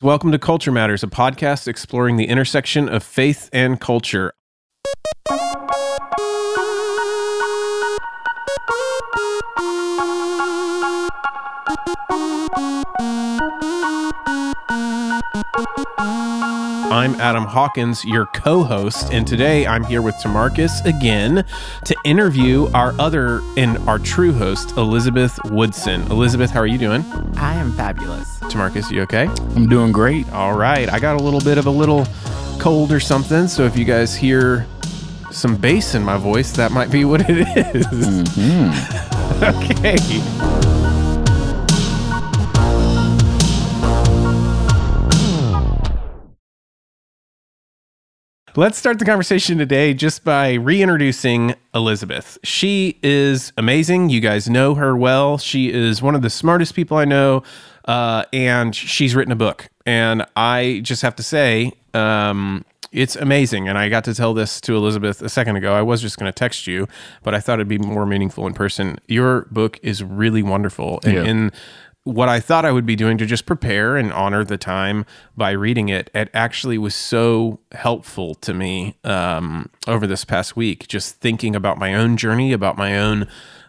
Welcome to Culture Matters, a podcast exploring the intersection of faith and culture. I'm Adam Hawkins, your co host, and today I'm here with Tamarcus again to interview our other and our true host, Elizabeth Woodson. Elizabeth, how are you doing? I am fabulous. Tamarcus, you okay? I'm doing great. All right. I got a little bit of a little cold or something, so if you guys hear some bass in my voice, that might be what it is. Mm-hmm. okay. Let's start the conversation today just by reintroducing Elizabeth. She is amazing. You guys know her well. She is one of the smartest people I know, uh, and she's written a book. And I just have to say, um, it's amazing. And I got to tell this to Elizabeth a second ago. I was just going to text you, but I thought it'd be more meaningful in person. Your book is really wonderful. And Yeah. in what I thought I would be doing to just prepare and honor the time by reading it, it actually was so helpful to me um, over this past week. Just thinking about my own journey, about my own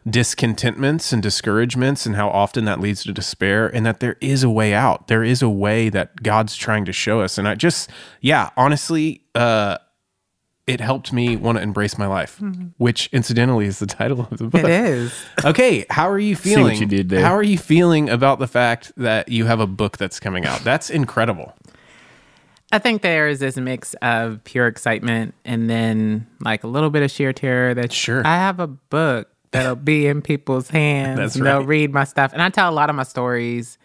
discontentments and discouragements, and how often that leads to despair, and that there is a way out. There is a way that God's trying to show us. And I just, yeah, honestly, uh, it helped me want to embrace my life, mm-hmm. which incidentally is the title of the book. It is. Okay, how are you what feeling? you did there. How are you feeling about the fact that you have a book that's coming out? That's incredible. I think there is this mix of pure excitement and then like a little bit of sheer terror that Sure. I have a book that'll be in people's hands. That's and They'll read my stuff. And I tell a lot of my stories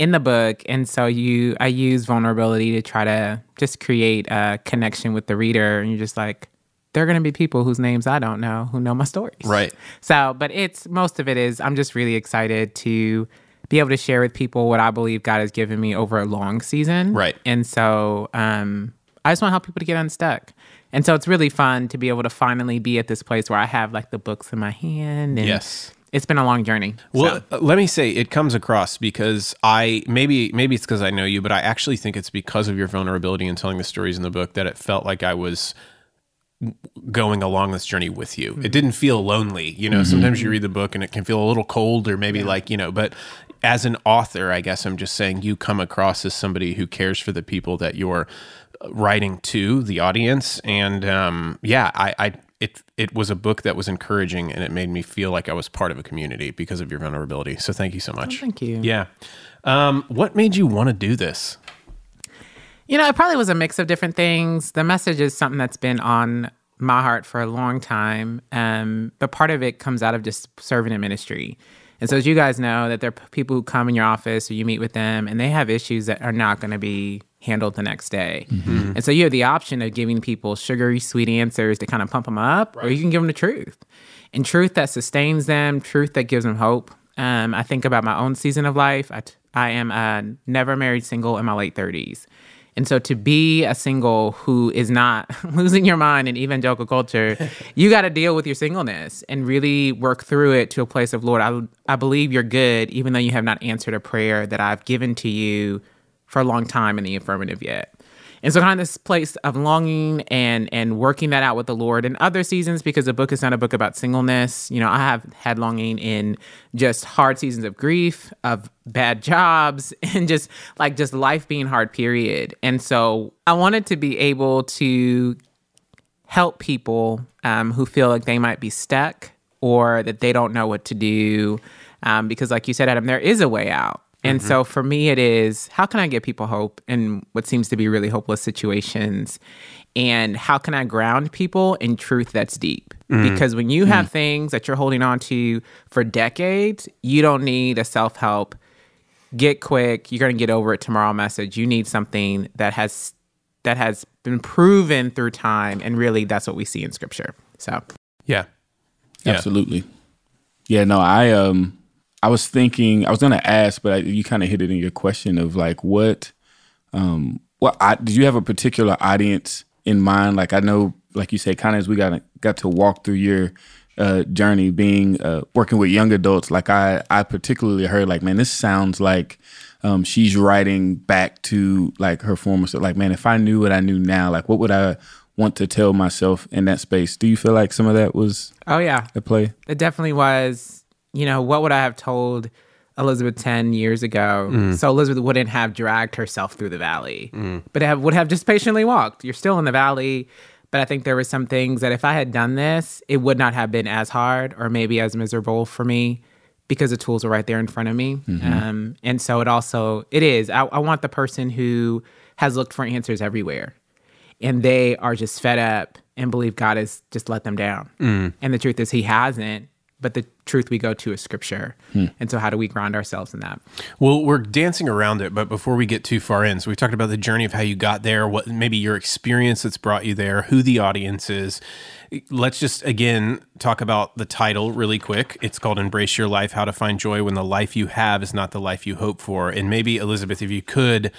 in the book. And so you I use vulnerability to try to just create a connection with the reader. And you're just like, there are gonna be people whose names I don't know who know my stories. Right. So, but it's most of it is I'm just really excited to be able to share with people what I believe God has given me over a long season. Right. And so um, I just want to help people to get unstuck. And so it's really fun to be able to finally be at this place where I have like the books in my hand. And Yes. It's been a long journey. Well, So, uh, let me say it comes across because I maybe maybe it's because I know you, but I actually think it's because of your vulnerability in telling the stories in the book that it felt like I was going along this journey with you. It didn't feel lonely. You know, sometimes you read the book and it can feel a little cold or maybe like, you know, but as an author, I guess I'm just saying you come across as somebody who cares for the people that you're uh, writing to, the audience. And um, yeah, I, I it it was a book that was encouraging and it made me feel like I was part of a community because of your vulnerability. So thank you so much. thank you. Yeah. Um, what made you want to do this? You know, it probably was a mix of different things. The message is something that's been on my heart for a long time, um, but part of it comes out of just serving in ministry. And so, as you guys know, that there are people who come in your office or you meet with them, and they have issues that are not going to be handled the next day. And so, you have the option of giving people sugary, sweet answers to kind of pump them up, or you can give them the truth, and truth that sustains them, truth that gives them hope. Um, I think about my own season of life. I, t- I am a never married single in my late 30s. And so to be a single who is not losing your mind in evangelical culture, you got to deal with your singleness and really work through it to a place of, Lord, I, I believe you're good, even though you have not answered a prayer that I've given to you for a long time in the affirmative yet. And so kind of this place of longing and and working that out with the Lord in other seasons because the book is not a book about singleness. You know, I have had longing in just hard seasons of grief, of bad jobs, and just like just life being hard, period. And so I wanted to be able to help people um, who feel like they might be stuck or that they don't know what to do. Um, because, like you said, Adam, there is a way out. And mm-hmm. so for me, it is how can I give people hope in what seems to be really hopeless situations? And how can I ground people in truth that's deep? Mm-hmm. Because when you mm-hmm. have things that you're holding on to for decades, you don't need a self help, get quick, you're going to get over it tomorrow message. You need something that has that has been proven through time and really that's what we see in scripture so Yeah. Yeah. Absolutely. Yeah, no, I um I was thinking I was going to ask but I, you kind of hit it in your question of like what um what I, did you have a particular audience in mind like I know like you said kind of as we got got to walk through your uh, journey being uh, working with young adults like I I particularly heard like man this sounds like um, she's writing back to like her former self. Like, man, if I knew what I knew now, like, what would I want to tell myself in that space? Do you feel like some of that was Oh yeah, at play? it definitely was. You know, what would I have told Elizabeth ten years ago? Mm. So Elizabeth wouldn't have dragged herself through the valley, mm. but have, would have just patiently walked. You're still in the valley, but I think there were some things that if I had done this, it would not have been as hard or maybe as miserable for me because the tools are right there in front of me. Mm-hmm. Um, and so it also it is. I, I want the person who has looked for answers everywhere and they are just fed up and believe God has just let them down. Mm. And the truth is, He hasn't. But the truth we go to is Scripture. Hmm. And so, how do we ground ourselves in that? Well, we're dancing around it, but before we get too far in, so we talked about the journey of how you got there, what maybe your experience that's brought you there, who the audience is. Let's just again talk about the title really quick. It's called Embrace Your Life How to Find Joy When the Life You Have is Not the Life You Hope For. And maybe, Elizabeth, if you could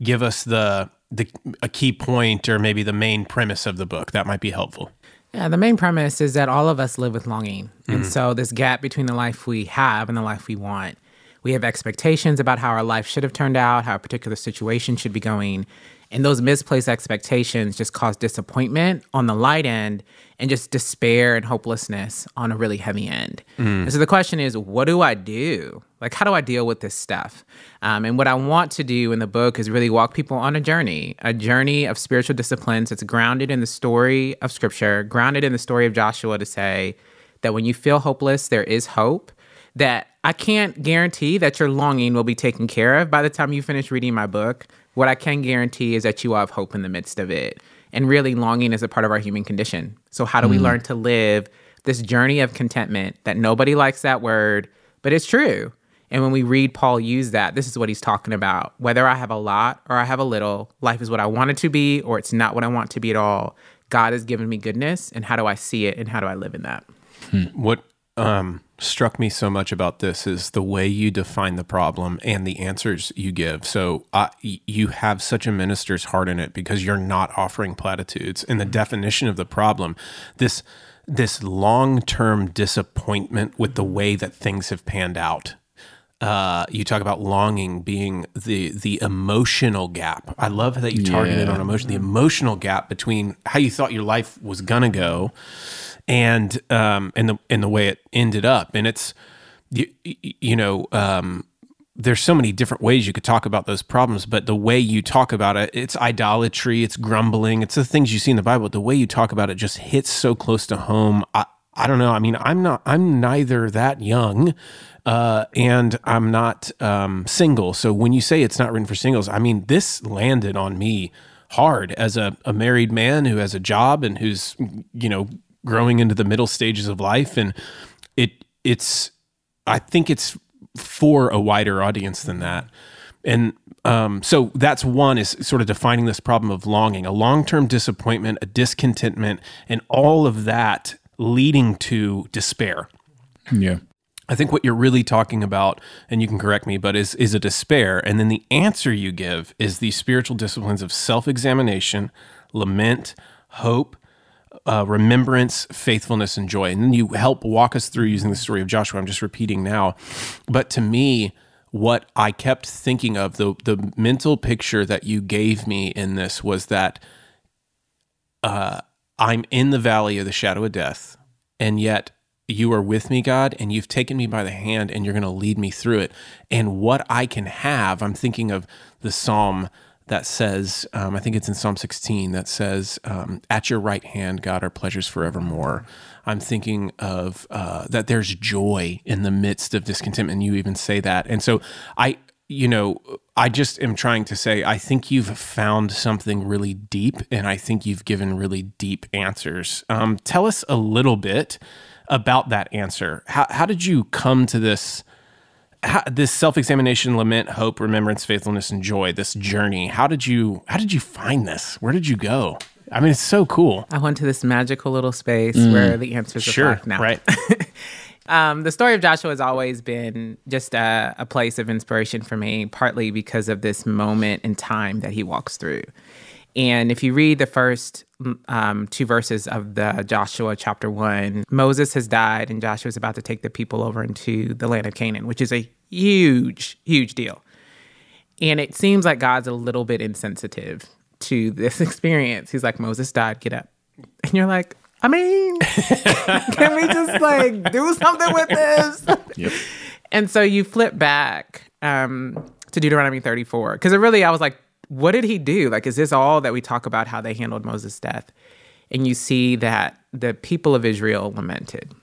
give us the, the a key point or maybe the main premise of the book, that might be helpful. Yeah, the main premise is that all of us live with longing. And mm-hmm. so, this gap between the life we have and the life we want, we have expectations about how our life should have turned out, how a particular situation should be going. And those misplaced expectations just cause disappointment on the light end and just despair and hopelessness on a really heavy end. And so the question is, what do I do? Like, how do I deal with this stuff? Um, and what I want to do in the book is really walk people on a journey, a journey of spiritual disciplines that's grounded in the story of Scripture, grounded in the story of Joshua to say that when you feel hopeless, there is hope. That I can't guarantee that your longing will be taken care of by the time you finish reading my book. What I can guarantee is that you will have hope in the midst of it. And really, longing is a part of our human condition. So, how do we mm. learn to live this journey of contentment that nobody likes that word, but it's true? And when we read Paul use that, this is what he's talking about. Whether I have a lot or I have a little, life is what I want it to be or it's not what I want to be at all. God has given me goodness, and how do I see it and how do I live in that? Hmm. What um, struck me so much about this is the way you define the problem and the answers you give. So uh, you have such a minister's heart in it because you're not offering platitudes. And the definition of the problem, this this long term disappointment with the way that things have panned out. Uh, you talk about longing being the the emotional gap. I love that you targeted Yeah. on emotion, the emotional gap between how you thought your life was gonna go and um and the and the way it ended up. And it's you, you know um there's so many different ways you could talk about those problems but the way you talk about it it's idolatry it's grumbling it's the things you see in the bible. The way you talk about it just hits so close to home. I i don't know. I mean i'm not i'm neither that young uh, and I'm not um, single. So when you say it's not written for singles, I mean, this landed on me hard as a, a married man who has a job and who's, you know, growing into the middle stages of life. And it, it's, I think it's for a wider audience than that. And um, so that's one is sort of defining this problem of longing, a long term disappointment, a discontentment, and all of that leading to despair. Yeah. I think what you're really talking about, and you can correct me, but is is a despair, and then the answer you give is the spiritual disciplines of self-examination, lament, hope, uh, remembrance, faithfulness, and joy. And you help walk us through using the story of Joshua. I'm just repeating now, but to me, what I kept thinking of the the mental picture that you gave me in this was that uh, I'm in the valley of the shadow of death, and yet you are with me, God, and you've taken me by the hand and you're going to lead me through it. And what I can have, I'm thinking of the psalm that says, um, I think it's in Psalm 16, that says, um, At your right hand, God, are pleasures forevermore. I'm thinking of uh, that there's joy in the midst of discontentment. You even say that. And so I, you know, I just am trying to say, I think you've found something really deep, and I think you've given really deep answers. Um, tell us a little bit about that answer. How, how did you come to this? How, this self-examination, lament, hope, remembrance, faithfulness, and joy. This journey. How did you? How did you find this? Where did you go? I mean, it's so cool. I went to this magical little space where the answers Sure, are found now. right? Um, the story of Joshua has always been just a, a place of inspiration for me, partly because of this moment in time that he walks through. And if you read the first um, two verses of the Joshua chapter one, Moses has died and Joshua is about to take the people over into the land of Canaan, which is a huge, huge deal. and it seems like God's a little bit insensitive to this experience. He's like, Moses died, get up. And you're like, I mean, can we just like do something with this? Yep. And so you flip back um, to Deuteronomy 34 because it really, I was like, what did he do? Like, is this all that we talk about how they handled Moses' death? And you see that the people of Israel lamented.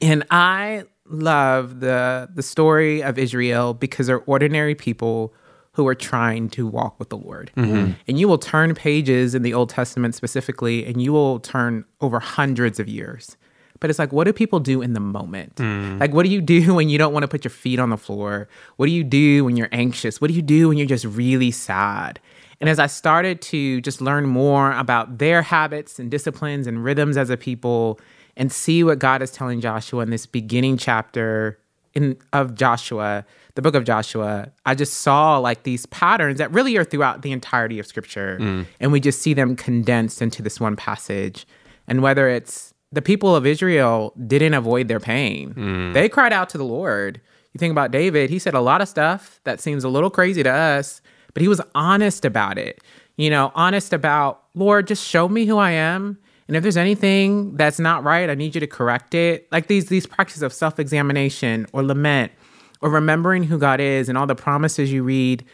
And I love the the story of Israel because they're ordinary people who are trying to walk with the Lord. Mm-hmm. And you will turn pages in the Old Testament specifically, and you will turn over hundreds of years. But it's like, what do people do in the moment? Mm. Like, what do you do when you don't want to put your feet on the floor? What do you do when you're anxious? What do you do when you're just really sad? And as I started to just learn more about their habits and disciplines and rhythms as a people and see what God is telling Joshua in this beginning chapter in of Joshua, the book of Joshua, I just saw like these patterns that really are throughout the entirety of scripture. Mm. And we just see them condensed into this one passage. And whether it's the people of Israel didn't avoid their pain. Mm. They cried out to the Lord. You think about David, he said a lot of stuff that seems a little crazy to us, but he was honest about it. You know, honest about, Lord, just show me who I am. And if there's anything that's not right, I need you to correct it. Like these these practices of self-examination or lament or remembering who God is and all the promises you read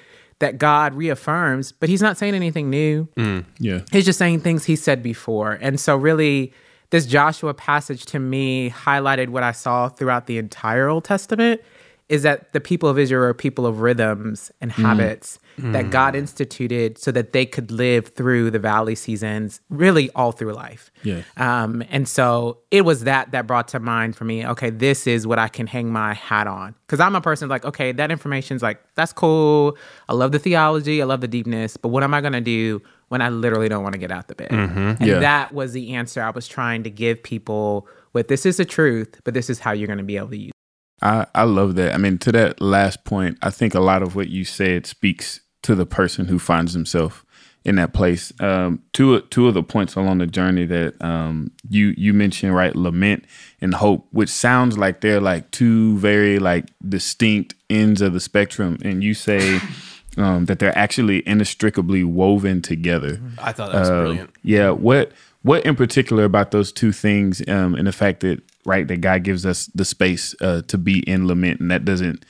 that God reaffirms, but he's not saying anything new. Mm. Yeah. He's just saying things he said before. And so, really, this Joshua passage to me highlighted what I saw throughout the entire Old Testament is that the people of Israel are people of rhythms and habits that God instituted so that they could live through the valley seasons, really all through life. Yeah. Um, and so it was that that brought to mind for me, okay, this is what I can hang my hat on. Because I'm a person like, okay, that information's like, that's cool. I love the theology, I love the deepness, but what am I going to do when I literally don't want to get out the bed? And Yeah. that was the answer I was trying to give people with this is the truth, but this is how you're going to be able to use it. I, I love that. I mean, to that last point, I think a lot of what you said speaks to the person who finds himself in that place. Um, two two of the points along the journey that um, you you mentioned, right, lament and hope, which sounds like they're like two very like distinct ends of the spectrum, and you say um, that they're actually inextricably woven together. I thought that was Um, brilliant. Yeah. What what in particular about those two things, um, and the fact that right that God gives us the space uh, to be in lament, and that doesn't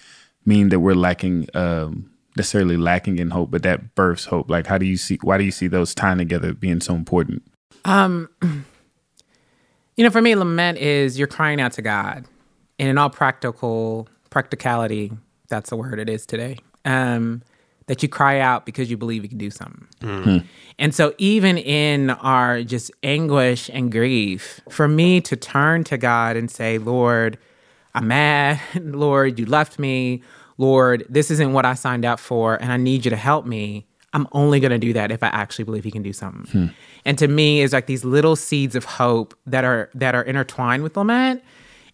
mean that we're lacking um, necessarily lacking in hope, but that births hope. Like, how do you see? Why do you see those tying together being so important? Um, you know, for me, lament is you're crying out to God, and in all practical practicality, that's the word it is today. Um, that you cry out because you believe you can do something. Mm. Hmm. And so, even in our just anguish and grief, for me to turn to God and say, Lord, I'm mad. Lord, you left me. Lord, this isn't what I signed up for, and I need you to help me. I'm only going to do that if I actually believe he can do something. Hmm. And to me, it's like these little seeds of hope that are that are intertwined with lament.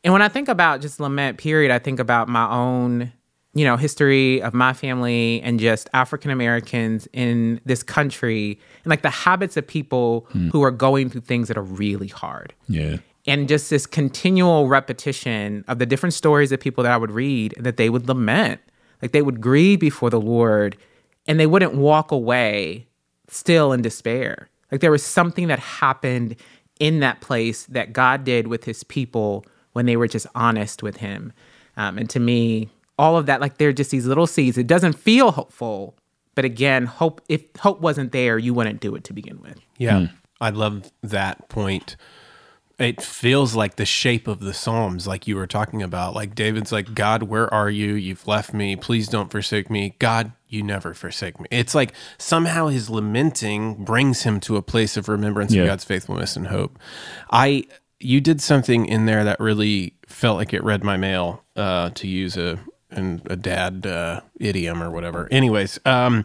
And when I think about just lament, period, I think about my own, you know, history of my family and just African Americans in this country and like the habits of people who are going through things that are really hard Yeah. and just this continual repetition of the different stories of people that I would read and that they would lament. Like they would grieve before the Lord and they wouldn't walk away still in despair. Like there was something that happened in that place that God did with his people when they were just honest with him. Um, and to me, all of that, like they're just these little seeds. It doesn't feel hopeful, but again, hope if hope wasn't there, you wouldn't do it to begin with. Yeah. I love that point. It feels like the shape of the Psalms, like you were talking about. Like David's like, God, where are you? You've left me. Please don't forsake me. God, you never forsake me. It's like somehow his lamenting brings him to a place of remembrance Yeah. of God's faithfulness and hope. I you did something in there that really felt like it read my mail, uh, to use a an, a dad uh, idiom or whatever. Anyways, um,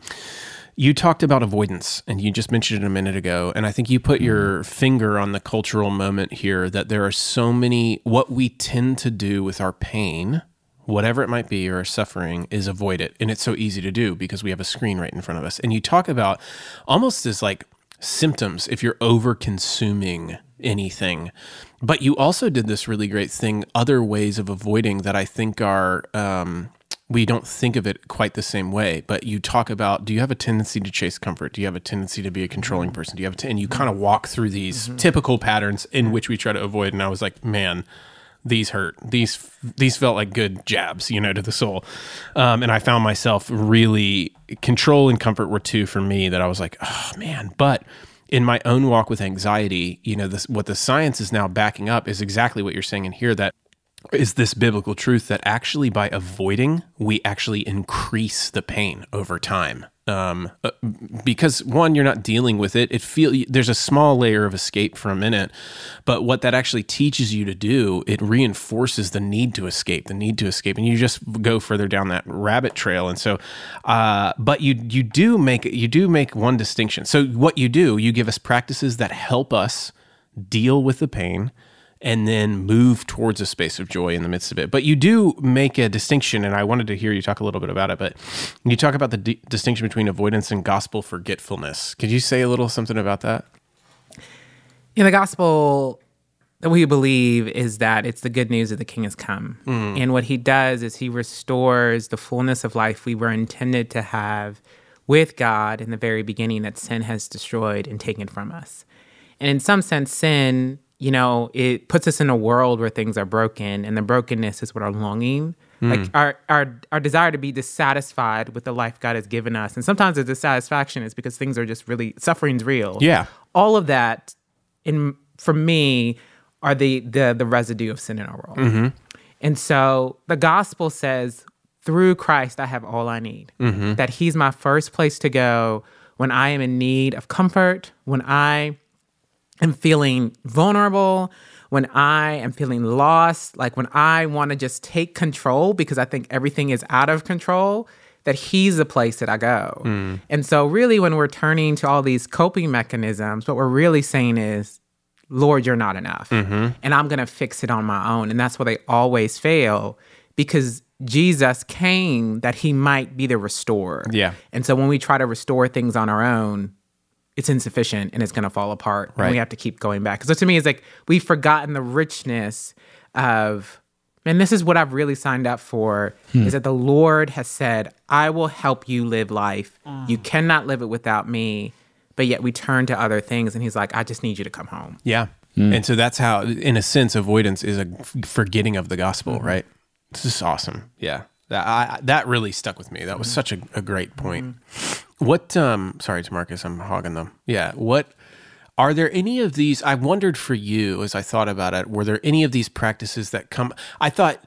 you talked about avoidance and you just mentioned it a minute ago. And I think you put your finger on the cultural moment here that there are so many, what we tend to do with our pain, whatever it might be, or our suffering, is avoid it. And it's so easy to do because we have a screen right in front of us. And you talk about almost as like symptoms if you're over consuming anything. But you also did this really great thing, other ways of avoiding that I think are um, we don't think of it quite the same way. But you talk about do you have a tendency to chase comfort? Do you have a tendency to be a controlling person? Do you have t- and you kind of walk through these typical patterns in which we try to avoid. And I was like, man, these hurt. These these felt like good jabs, you know, to the soul. Um, and I found myself really control and comfort were two for me that I was like, oh man. But in my own walk with anxiety, you know, this what the science is now backing up is exactly what you're saying in here that is this biblical truth that actually by avoiding we actually increase the pain over time. Um, uh, because one you're not dealing with it. It feel there's a small layer of escape for a minute but what that actually teaches you to do it reinforces the need to escape the need to escape. And you just go further down that rabbit trail. And so uh, but you you do make you do make one distinction. So what you do you give us practices that help us deal with the pain and then move towards a space of joy in the midst of it. But you do make a distinction, and I wanted to hear you talk a little bit about it. But you talk about the di- distinction between avoidance and gospel forgetfulness. Could you say a little something about that? In the gospel that we believe is that it's the good news that the king has come. Mm. And what he does is he restores the fullness of life we were intended to have with God in the very beginning that sin has destroyed and taken from us. And in some sense, sin, you know, it puts us in a world where things are broken, and the brokenness is what our longing, hmm. like our our our desire to be dissatisfied with the life God has given us. And sometimes the dissatisfaction is because things are just really suffering's real. Yeah. All of that in for me are the the the residue of sin in our world. Mm-hmm. And so the gospel says through Christ I have all I need. Mm-hmm. That he's my first place to go when I am in need of comfort, when I am feeling vulnerable, when I am feeling lost, like when I want to just take control because I think everything is out of control, that he's the place that I go. Mm. And so, really, when we're turning to all these coping mechanisms, what we're really saying is, Lord, you're not enough. Mm-hmm. And I'm going to fix it on my own. And that's where they always fail because Jesus came that he might be the restorer. Yeah. And so when we try to restore things on our own, it's insufficient and it's going to fall apart. And Right. we have to keep going back. So to me, it's like we've forgotten the richness of, and this is what I've really signed up for, hmm. is that the Lord has said, I will help you live life. You ah. cannot live it without me. But yet we turn to other things and he's like, I just need you to come home. Yeah. Hmm. And so that's how, in a sense, avoidance is a forgetting of the gospel, mm-hmm. right? This is awesome. Yeah. That, I, that really stuck with me. That was mm-hmm. such a, a great point. Mm-hmm. What, um, sorry, Marcus, I'm hogging them. Yeah. What, are there any of these? I wondered for you as I thought about it, were there any of these practices that come? I thought,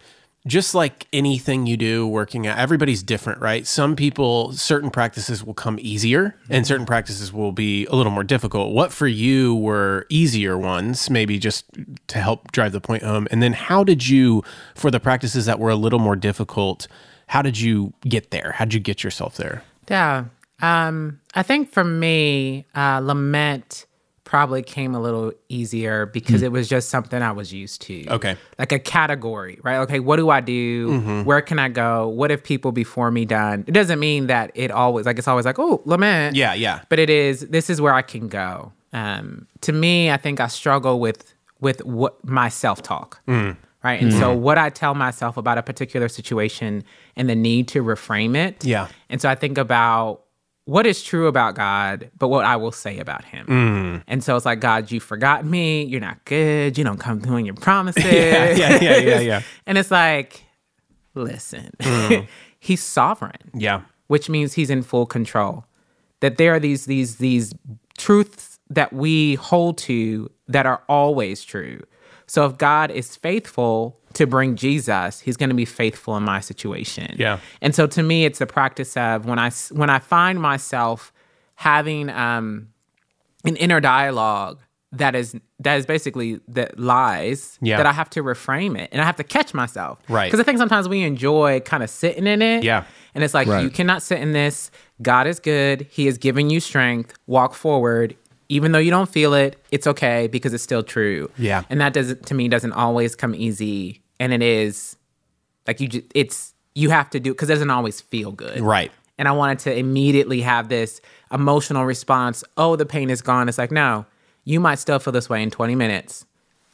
just like anything you do working out, everybody's different, right? Some people, certain practices will come easier and certain practices will be a little more difficult. What for you were easier ones, maybe just to help drive the point home? And then how did you, for the practices that were a little more difficult, how did you get there? How did you get yourself there? Yeah. Um, I think for me, uh, lament probably came a little easier because it was just something I was used to. Okay. Like a category, right? Okay, what do I do? Where can I go? What have people before me done? It doesn't mean that it always like it's always like, oh, lament. Yeah, yeah. But it is this is where I can go. Um, to me, I think I struggle with with what my self talk. Mm. Right. And so what I tell myself about a particular situation and the need to reframe it. Yeah. And so I think about what is true about God, but what I will say about him. Mm. And so it's like, God, you forgot me. You're not good. You don't come through on your promises. Yeah, yeah, yeah, yeah, yeah. and it's like, listen, he's sovereign Yeah. which means he's in full control. That there are these these these truths that we hold to that are always true. So if God is faithful to bring Jesus, he's going to be faithful in my situation. Yeah. And so to me it's the practice of when I when I find myself having um an inner dialogue that is that is basically that lies Yeah. that I have to reframe it and I have to catch myself. Right. Because I think sometimes we enjoy kind of sitting in it. Yeah. And it's like, Right. you cannot sit in this. God is good. He has given you strength. Walk forward. Even though you don't feel it, it's okay because it's still true. Yeah. And that doesn't, to me, doesn't always come easy. And it is like you just, it's, you have to do because it doesn't always feel good. Right. And I wanted to immediately have this emotional response. Oh, the pain is gone. It's like, no, you might still feel this way in 20 minutes.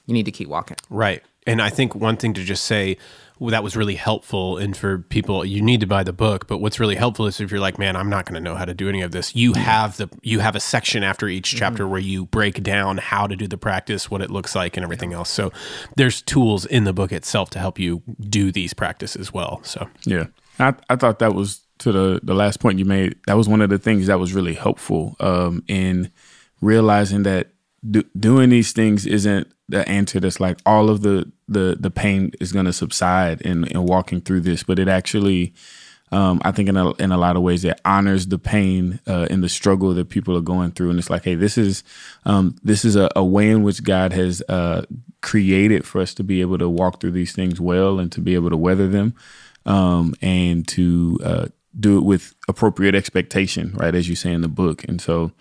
You need to keep walking. Right. And I think one thing to just say well, that was really helpful and for people you need to buy the book but what's really helpful is if you're like man i'm not going to know how to do any of this you have the you have a section after each chapter where you break down how to do the practice what it looks like and everything else. So there's tools in the book itself to help you do these practices well so. Yeah, I I thought that was to the the last point you made. That was one of the things that was really helpful um, in realizing that do, doing these things isn't the answer. That's like all of the the the pain is going to subside in in walking through this, but it actually. Um, I think in a, in a lot of ways it honors the pain uh, and the struggle that people are going through, and it's like, hey, this is um, this is a, a way in which God has uh, created for us to be able to walk through these things well and to be able to weather them um, and to uh, do it with appropriate expectation, right? As you say in the book. And so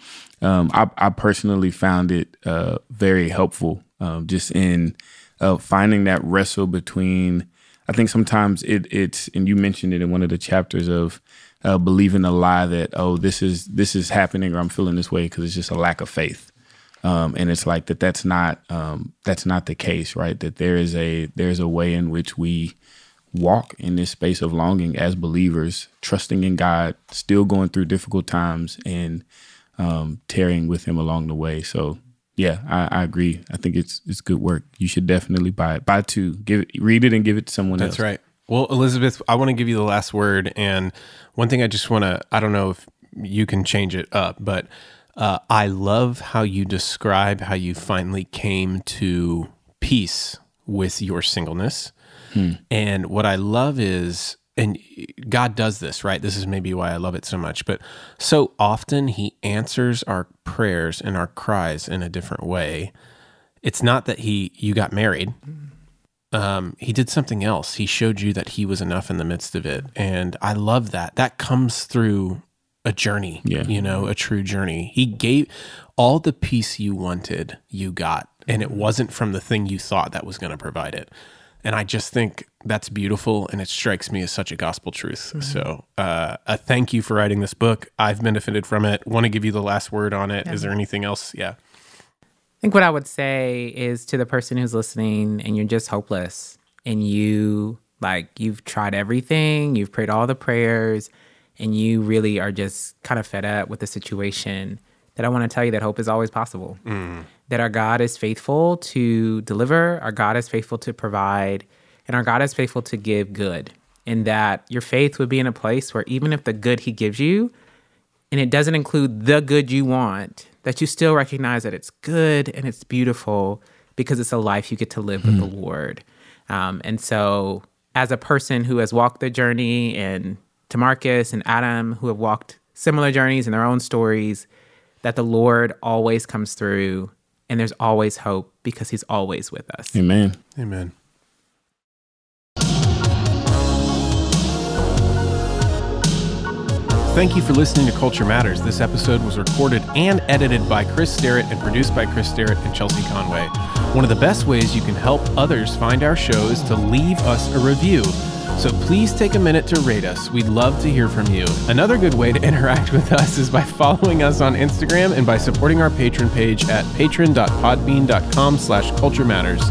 um, I, I personally found it uh, very helpful um, just in uh, finding that wrestle between, I think sometimes it, it's, and you mentioned it in one of the chapters of uh, believing a lie that, oh, this is, this is happening or I'm feeling this way because it's just a lack of faith. Um, and it's like that that's not um, that's not the case right that there is a there's a way in which we walk in this space of longing as believers trusting in god still going through difficult times and um, tearing with him along the way so yeah I, I agree i think it's it's good work you should definitely buy it buy two give it read it and give it to someone else That's right. Well, Elizabeth, I want to give you the last word. And one thing I just want to, I don't know if you can change it up, but uh, I love how you describe how you finally came to peace with your singleness. And what I love is, and God does this, right? This is maybe why I love it so much, but so often He answers our prayers and our cries in a different way. It's not that He, you got married um, he did something else. He showed you that he was enough in the midst of it. And I love that. That comes through a journey, Yeah. you know, a true journey. He gave all the peace you wanted, you got. And it wasn't from the thing you thought that was going to provide it. And I just think that's beautiful and it strikes me as such a gospel truth. So, uh, a thank you for writing this book. I've benefited from it. Want to give you the last word on it. Is there anything else? Yeah. I think what I would say is to the person who's listening and you're just hopeless and you like you've tried everything, you've prayed all the prayers and you really are just kind of fed up with the situation that I want to tell you that hope is always possible. That our God is faithful to deliver, our God is faithful to provide, and our God is faithful to give good. And that your faith would be in a place where even if the good he gives you and it doesn't include the good you want, that you still recognize that it's good and it's beautiful because it's a life you get to live with the Lord. Um, and so, as a person who has walked the journey, and Tamarcus and Adam, who have walked similar journeys in their own stories, that the Lord always comes through and there's always hope because he's always with us. amen Amen. Thank you for listening to Culture Matters. This episode was recorded and edited by Chris Sterrett and produced by Chris Sterrett and Chelsea Conway. One of the best ways you can help others find our show is to leave us a review. So please take a minute to rate us. We'd love to hear from you. Another good way to interact with us is by following us on Instagram and by supporting our patron page at patron.podbean.com slash culture matters.